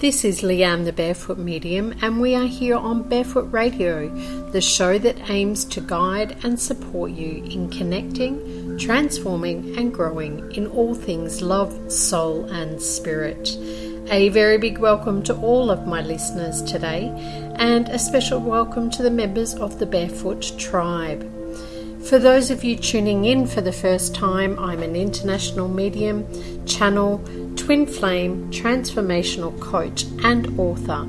This is Leanne the Barefoot Medium, and we are here on Barefoot Radio, the show that aims to guide and support you in connecting, transforming, and growing in all things love, soul, and spirit. A very big welcome to all of my listeners today, and a special welcome to the members of the Barefoot Tribe. For those of you tuning in for the first time, I'm an international medium, channel, twin flame, transformational coach, and author.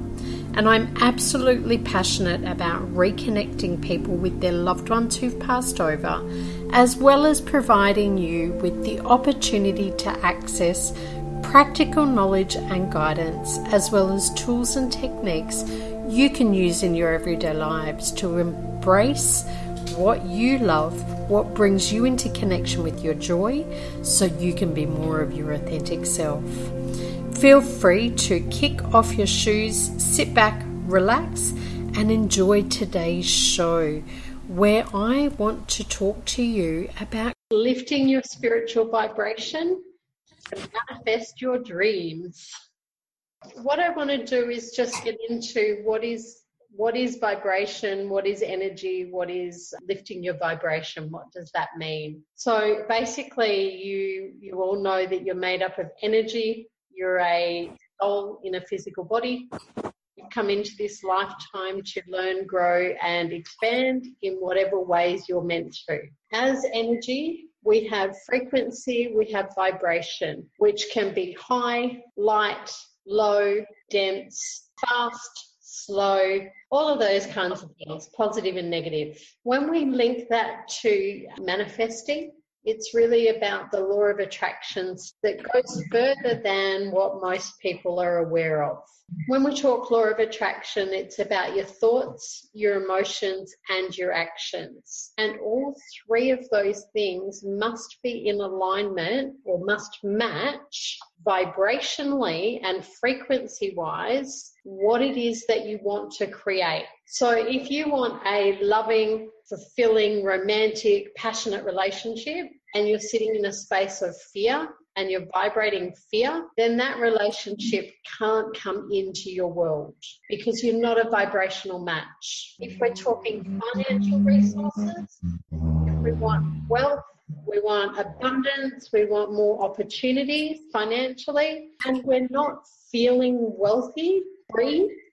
And I'm absolutely passionate about reconnecting people with their loved ones who've passed over, as well as providing you with the opportunity to access practical knowledge and guidance, as well as tools and techniques you can use in your everyday lives to embrace what you love, what brings you into connection with your joy, so you can be more of your authentic self. Feel free to kick off your shoes, sit back, relax, and enjoy today's show, where I want to talk to you about lifting your spiritual vibration manifest your dreams. What I want to do is just get into what is what is vibration? What is energy? What is lifting your vibration? What does that mean? So basically, you you all know that you're made up of energy. You're a soul in a physical body. You come into this lifetime to learn, grow, and expand in whatever ways you're meant to. As energy, we have frequency, we have vibration, which can be high, light, low, dense, fast, slow, all of those kinds of things, positive and negative. When we link that to manifesting, it's really about the law of attractions that goes further than what most people are aware of. When we talk law of attraction, it's about your thoughts, your emotions, and your actions. And all three of those things must be in alignment or must match vibrationally and frequency wise what it is that you want to create. So if you want a loving, fulfilling, romantic, passionate relationship and you're sitting in a space of fear and you're vibrating fear, then that relationship can't come into your world because you're not a vibrational match. If we're talking financial resources, if we want wealth, we want abundance, we want more opportunities financially, and we're not feeling wealthy,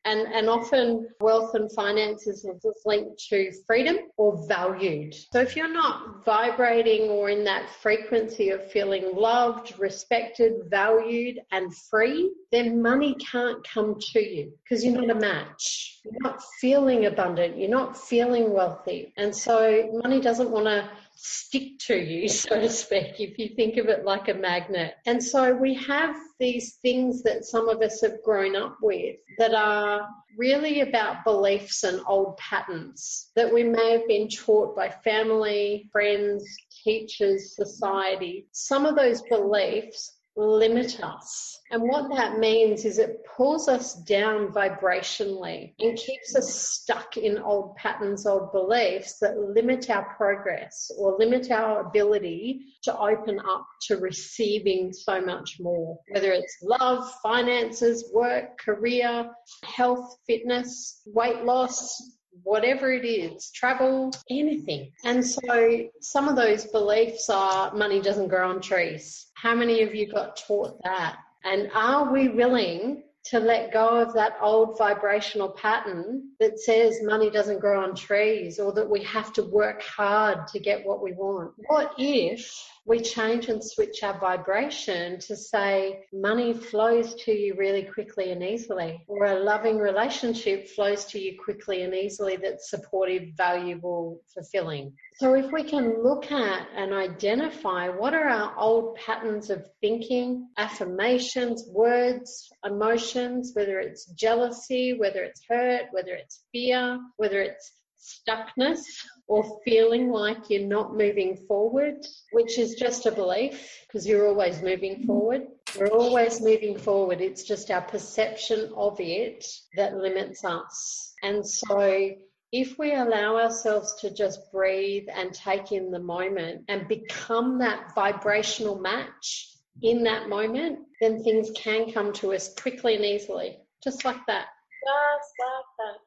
and, and often wealth and finances is linked to freedom or valued. So if you're not vibrating or in that frequency of feeling loved, respected, valued, and free, then money can't come to you because you're not a match. You're not feeling abundant. You're not feeling wealthy. And so money doesn't want to stick to you, so to speak, if you think of it like a magnet. And so we have these things that some of us have grown up with that are really about beliefs and old patterns that we may have been taught by family, friends, teachers, society. Some of those beliefs limit us. And what that means is it pulls us down vibrationally and keeps us stuck in old patterns, old beliefs that limit our progress or limit our ability to open up to receiving so much more. Whether it's love, finances, work, career, health, fitness, weight loss, whatever it is, travel, anything. And so some of those beliefs are money doesn't grow on trees. How many of you got taught that? And are we willing to let go of that old vibrational pattern that says money doesn't grow on trees or that we have to work hard to get what we want? What if we change and switch our vibration to say money flows to you really quickly and easily, or a loving relationship flows to you quickly and easily that's supportive, valuable, fulfilling. So, if we can look at and identify what are our old patterns of thinking, affirmations, words, emotions, whether it's jealousy, whether it's hurt, whether it's fear, whether it's stuckness or feeling like you're not moving forward, which is just a belief because you're always moving forward. We're always moving forward. It's just our perception of it that limits us. And so if we allow ourselves to just breathe and take in the moment and become that vibrational match in that moment, then things can come to us quickly and easily. just like that.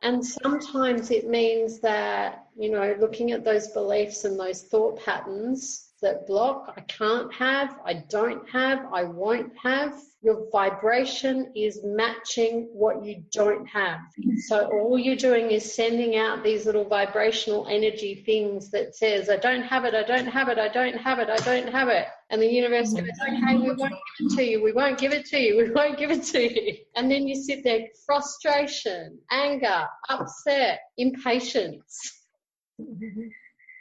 And sometimes it means that, you know, looking at those beliefs and those thought patterns that block, I can't have, I don't have, I won't have. Your vibration is matching what you don't have. So all you're doing is sending out these little vibrational energy things that says, I don't have it, I don't have it, I don't have it, I don't have it. And the universe goes, okay, we won't give it to you, we won't give it to you, we won't give it to you. And then you sit there, frustration, anger, upset, impatience.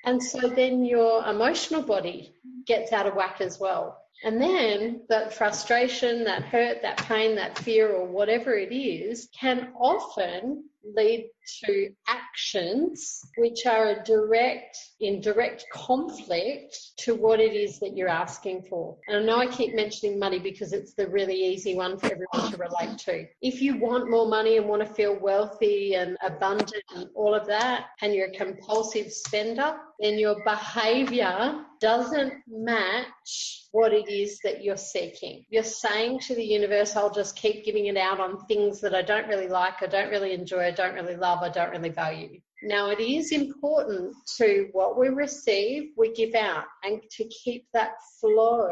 And so then your emotional body gets out of whack as well. And then that frustration, that hurt, that pain, that fear, or whatever it is, can often lead to actions which are a direct, in direct conflict to what it is that you're asking for. And I know I keep mentioning money because it's the really easy one for everyone to relate to. If you want more money and want to feel wealthy and abundant and all of that, and you're a compulsive spender, then your behavior doesn't match what it is that you're seeking. You're saying to the universe, I'll just keep giving it out on things that I don't really like, I don't really enjoy, I don't really love, I don't really value. Now, it is important to what we receive, we give out, and to keep that flow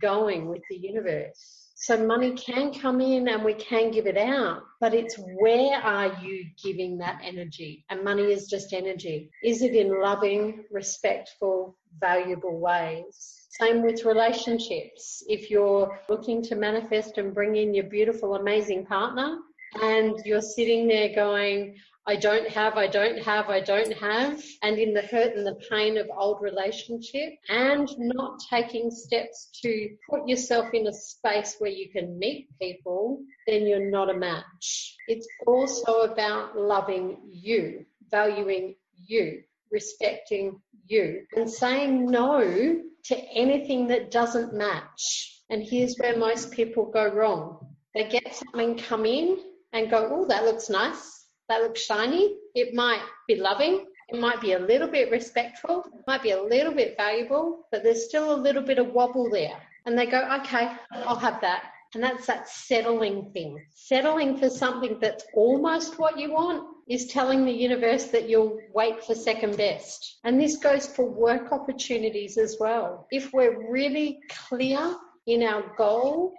going with the universe. So money can come in and we can give it out, but it's where are you giving that energy? And money is just energy. Is it in loving, respectful, valuable ways? Same with relationships. If you're looking to manifest and bring in your beautiful, amazing partner, and you're sitting there going, I don't have, I don't have, I don't have, and in the hurt and the pain of old relationship, and not taking steps to put yourself in a space where you can meet people, then you're not a match. It's also about loving you, valuing you, respecting you, and saying no to anything that doesn't match. And here's where most people go wrong. They get something come in and go, oh, that looks nice that looks shiny. It might be loving. It might be a little bit respectful. It might be a little bit valuable, but there's still a little bit of wobble there. And they go, okay, I'll have that. And that's that settling thing. Settling for something that's almost what you want is telling the universe that you'll wait for second best. And this goes for work opportunities as well. If we're really clear in our goal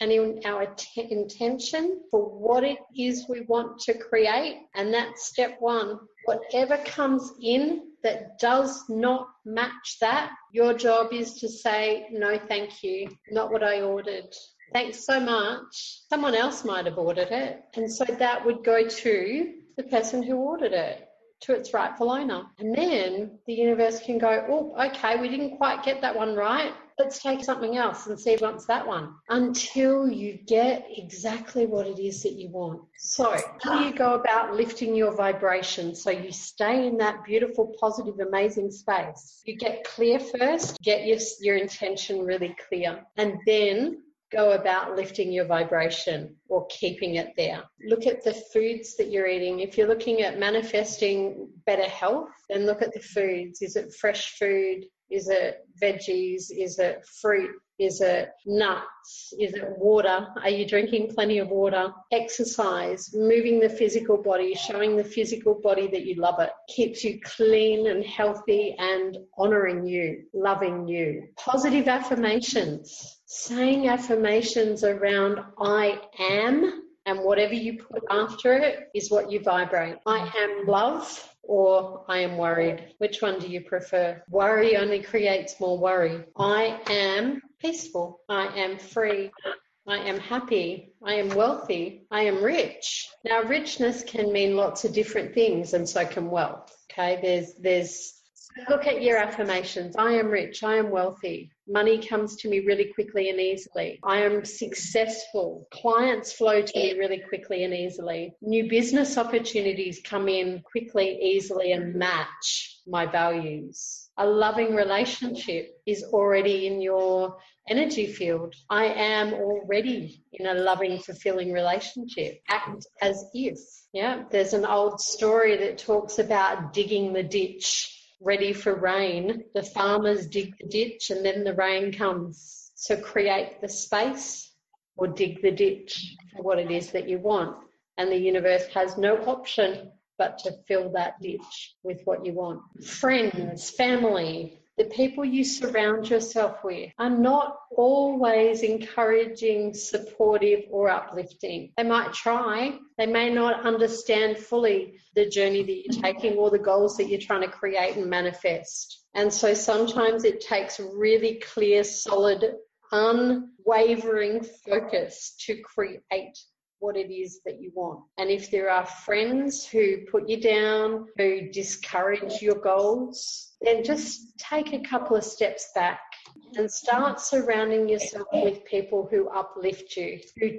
and in our t- intention for what it is we want to create. And that's step one. Whatever comes in that does not match that, your job is to say, no, thank you, not what I ordered. Thanks so much. Someone else might have ordered it. And so that would go to the person who ordered it to its rightful owner. And then the universe can go, oh, okay, we didn't quite get that one right let's take something else and see wants that one until you get exactly what it is that you want. So, how do you go about lifting your vibration so you stay in that beautiful, positive, amazing space? You get clear first, get your, your intention really clear, and then go about lifting your vibration or keeping it there. Look at the foods that you're eating. If you're looking at manifesting better health, then look at the foods. Is it fresh food? Is it veggies? Is it fruit? Is it nuts? Is it water? Are you drinking plenty of water? Exercise, moving the physical body, showing the physical body that you love it, keeps you clean and healthy and honoring you, loving you. Positive affirmations, saying affirmations around I am and whatever you put after it is what you vibrate. I am love or I am worried. Which one do you prefer? Worry only creates more worry. I am peaceful. I am free. I am happy. I am wealthy. I am rich. Now, richness can mean lots of different things, and so can wealth. Okay, there's there's look at your affirmations. I am rich. I am wealthy. Money comes to me really quickly and easily. I am successful. Clients flow to me really quickly and easily. New business opportunities come in quickly, easily, and match my values. A loving relationship is already in your energy field. I am already in a loving, fulfilling relationship. Act as if. Yeah. There's an old story that talks about digging the ditch ready for rain. The farmers dig the ditch and then the rain comes. So create the space or dig the ditch for what it is that you want. and the universe has no option but to fill that ditch with what you want. Friends, family, the people you surround yourself with are not always encouraging, supportive, or uplifting. They might try, they may not understand fully the journey that you're taking or the goals that you're trying to create and manifest. And so sometimes it takes really clear, solid, unwavering focus to create what it is that you want. And if there are friends who put you down, who discourage your goals, then just take a couple of steps back and start surrounding yourself with people who uplift you, who,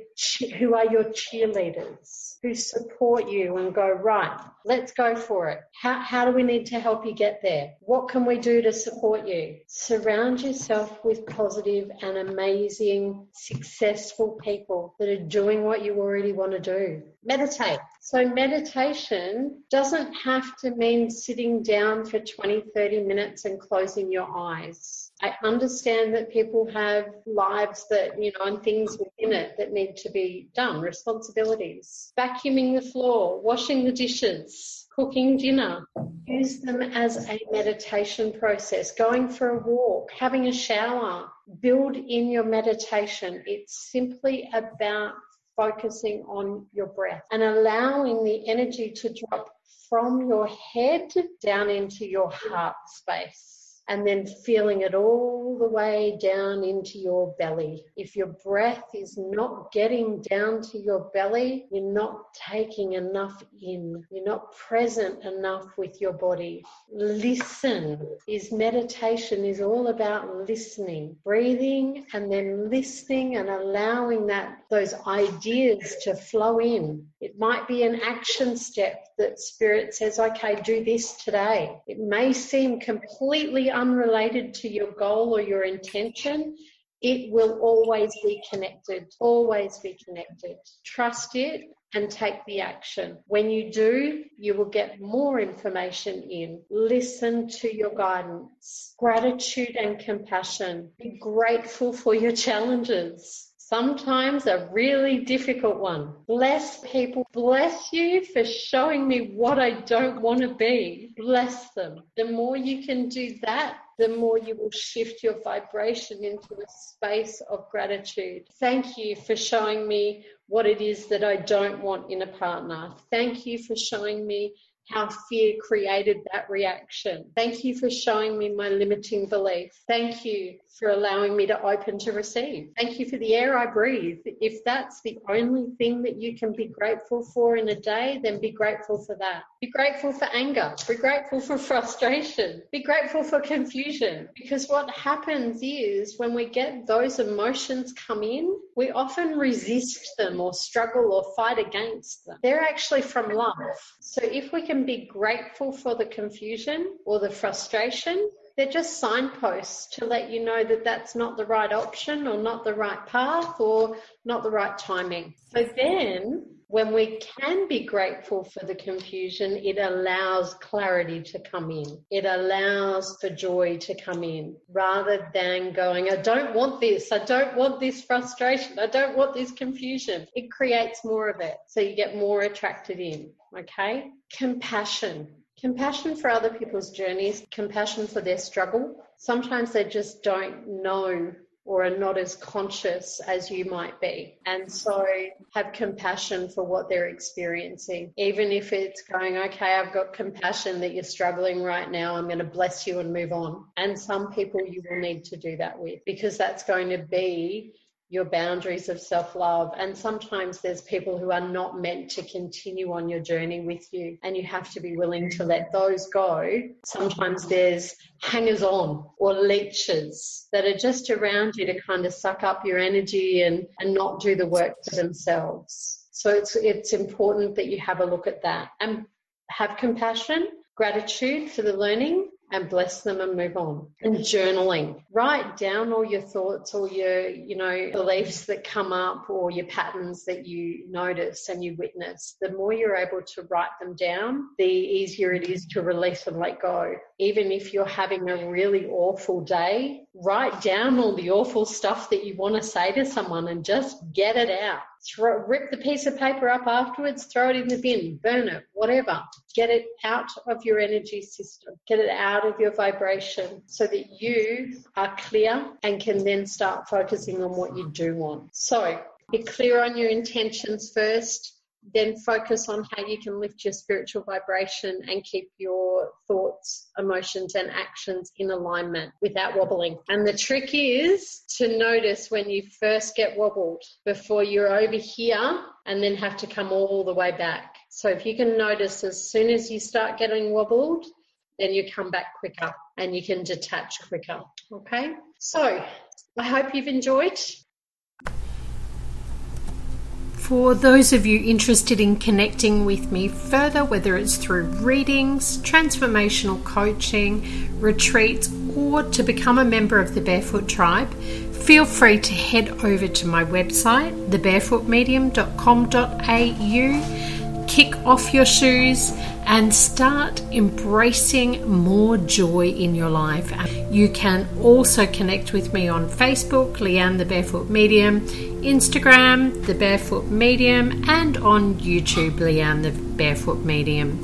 who are your cheerleaders, who support you and go, right, let's go for it. How, how do we need to help you get there? What can we do to support you? Surround yourself with positive and amazing, successful people that are doing what you already want to do. Meditate. So meditation doesn't have to mean sitting down for 20, 30 minutes and closing your eyes. I understand that people have lives that, you know, and things within it that need to be done, responsibilities. Vacuuming the floor, washing the dishes, cooking dinner. Use them as a meditation process. Going for a walk, having a shower. Build in your meditation. It's simply about focusing on your breath and allowing the energy to drop from your head down into your heart space and then feeling it all the way down into your belly. If your breath is not getting down to your belly, you're not taking enough in. You're not present enough with your body. Listen is meditation is all about listening, breathing and then listening and allowing that those ideas to flow in. It might be an action step that spirit says, okay, do this today. It may seem completely unrelated to your goal or your intention, it will always be connected, always be connected. Trust it and take the action. When you do, you will get more information in. Listen to your guidance. Gratitude and compassion. Be grateful for your challenges sometimes a really difficult one. Bless people. Bless you for showing me what I don't want to be. Bless them. The more you can do that, the more you will shift your vibration into a space of gratitude. Thank you for showing me what it is that I don't want in a partner. Thank you for showing me how fear created that reaction. Thank you for showing me my limiting belief. Thank you for allowing me to open to receive. Thank you for the air I breathe. If that's the only thing that you can be grateful for in a day, then be grateful for that. Be grateful for anger. Be grateful for frustration. Be grateful for confusion. Because what happens is when we get those emotions come in, we often resist them or struggle or fight against them. They're actually from love. So if we can be grateful for the confusion or the frustration, they're just signposts to let you know that that's not the right option or not the right path or not the right timing. So then when we can be grateful for the confusion, it allows clarity to come in. It allows for joy to come in rather than going, I don't want this. I don't want this frustration. I don't want this confusion. It creates more of it. So you get more attracted in. Okay. Compassion. Compassion for other people's journeys, compassion for their struggle. Sometimes they just don't know or are not as conscious as you might be. And so have compassion for what they're experiencing. Even if it's going, okay, I've got compassion that you're struggling right now. I'm going to bless you and move on. And some people you will need to do that with because that's going to be your boundaries of self love. And sometimes there's people who are not meant to continue on your journey with you, and you have to be willing to let those go. Sometimes there's hangers on or leeches that are just around you to kind of suck up your energy and, and not do the work for themselves. So it's, it's important that you have a look at that and have compassion, gratitude for the learning, and bless them and move on. And journaling. Write down all your thoughts or your, you know, beliefs that come up or your patterns that you notice and you witness. The more you're able to write them down, the easier it is to release and let go. Even if you're having a really awful day, write down all the awful stuff that you want to say to someone and just get it out. Throw, rip the piece of paper up afterwards, throw it in the bin, burn it, whatever. Get it out of your energy system, get it out of your vibration so that you are clear and can then start focusing on what you do want. So be clear on your intentions first then focus on how you can lift your spiritual vibration and keep your thoughts, emotions, and actions in alignment without wobbling. And the trick is to notice when you first get wobbled before you're over here and then have to come all the way back. So if you can notice as soon as you start getting wobbled, then you come back quicker and you can detach quicker. Okay? So I hope you've enjoyed. For those of you interested in connecting with me further, whether it's through readings, transformational coaching, retreats, or to become a member of the Barefoot Tribe, feel free to head over to my website, thebarefootmedium.com.au, kick off your shoes, and start embracing more joy in your life. You can also connect with me on Facebook, Leanne the Barefoot Medium Instagram, The Barefoot Medium, and on YouTube, Leanne The Barefoot Medium.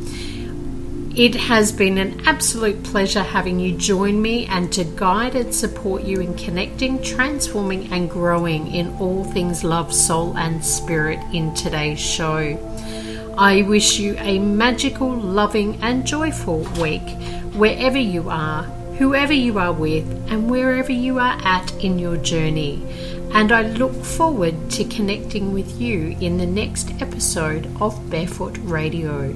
It has been an absolute pleasure having you join me and to guide and support you in connecting, transforming, and growing in all things love, soul, and spirit in today's show. I wish you a magical, loving, and joyful week wherever you are, whoever you are with, and wherever you are at in your journey and I look forward to connecting with you in the next episode of Barefoot Radio.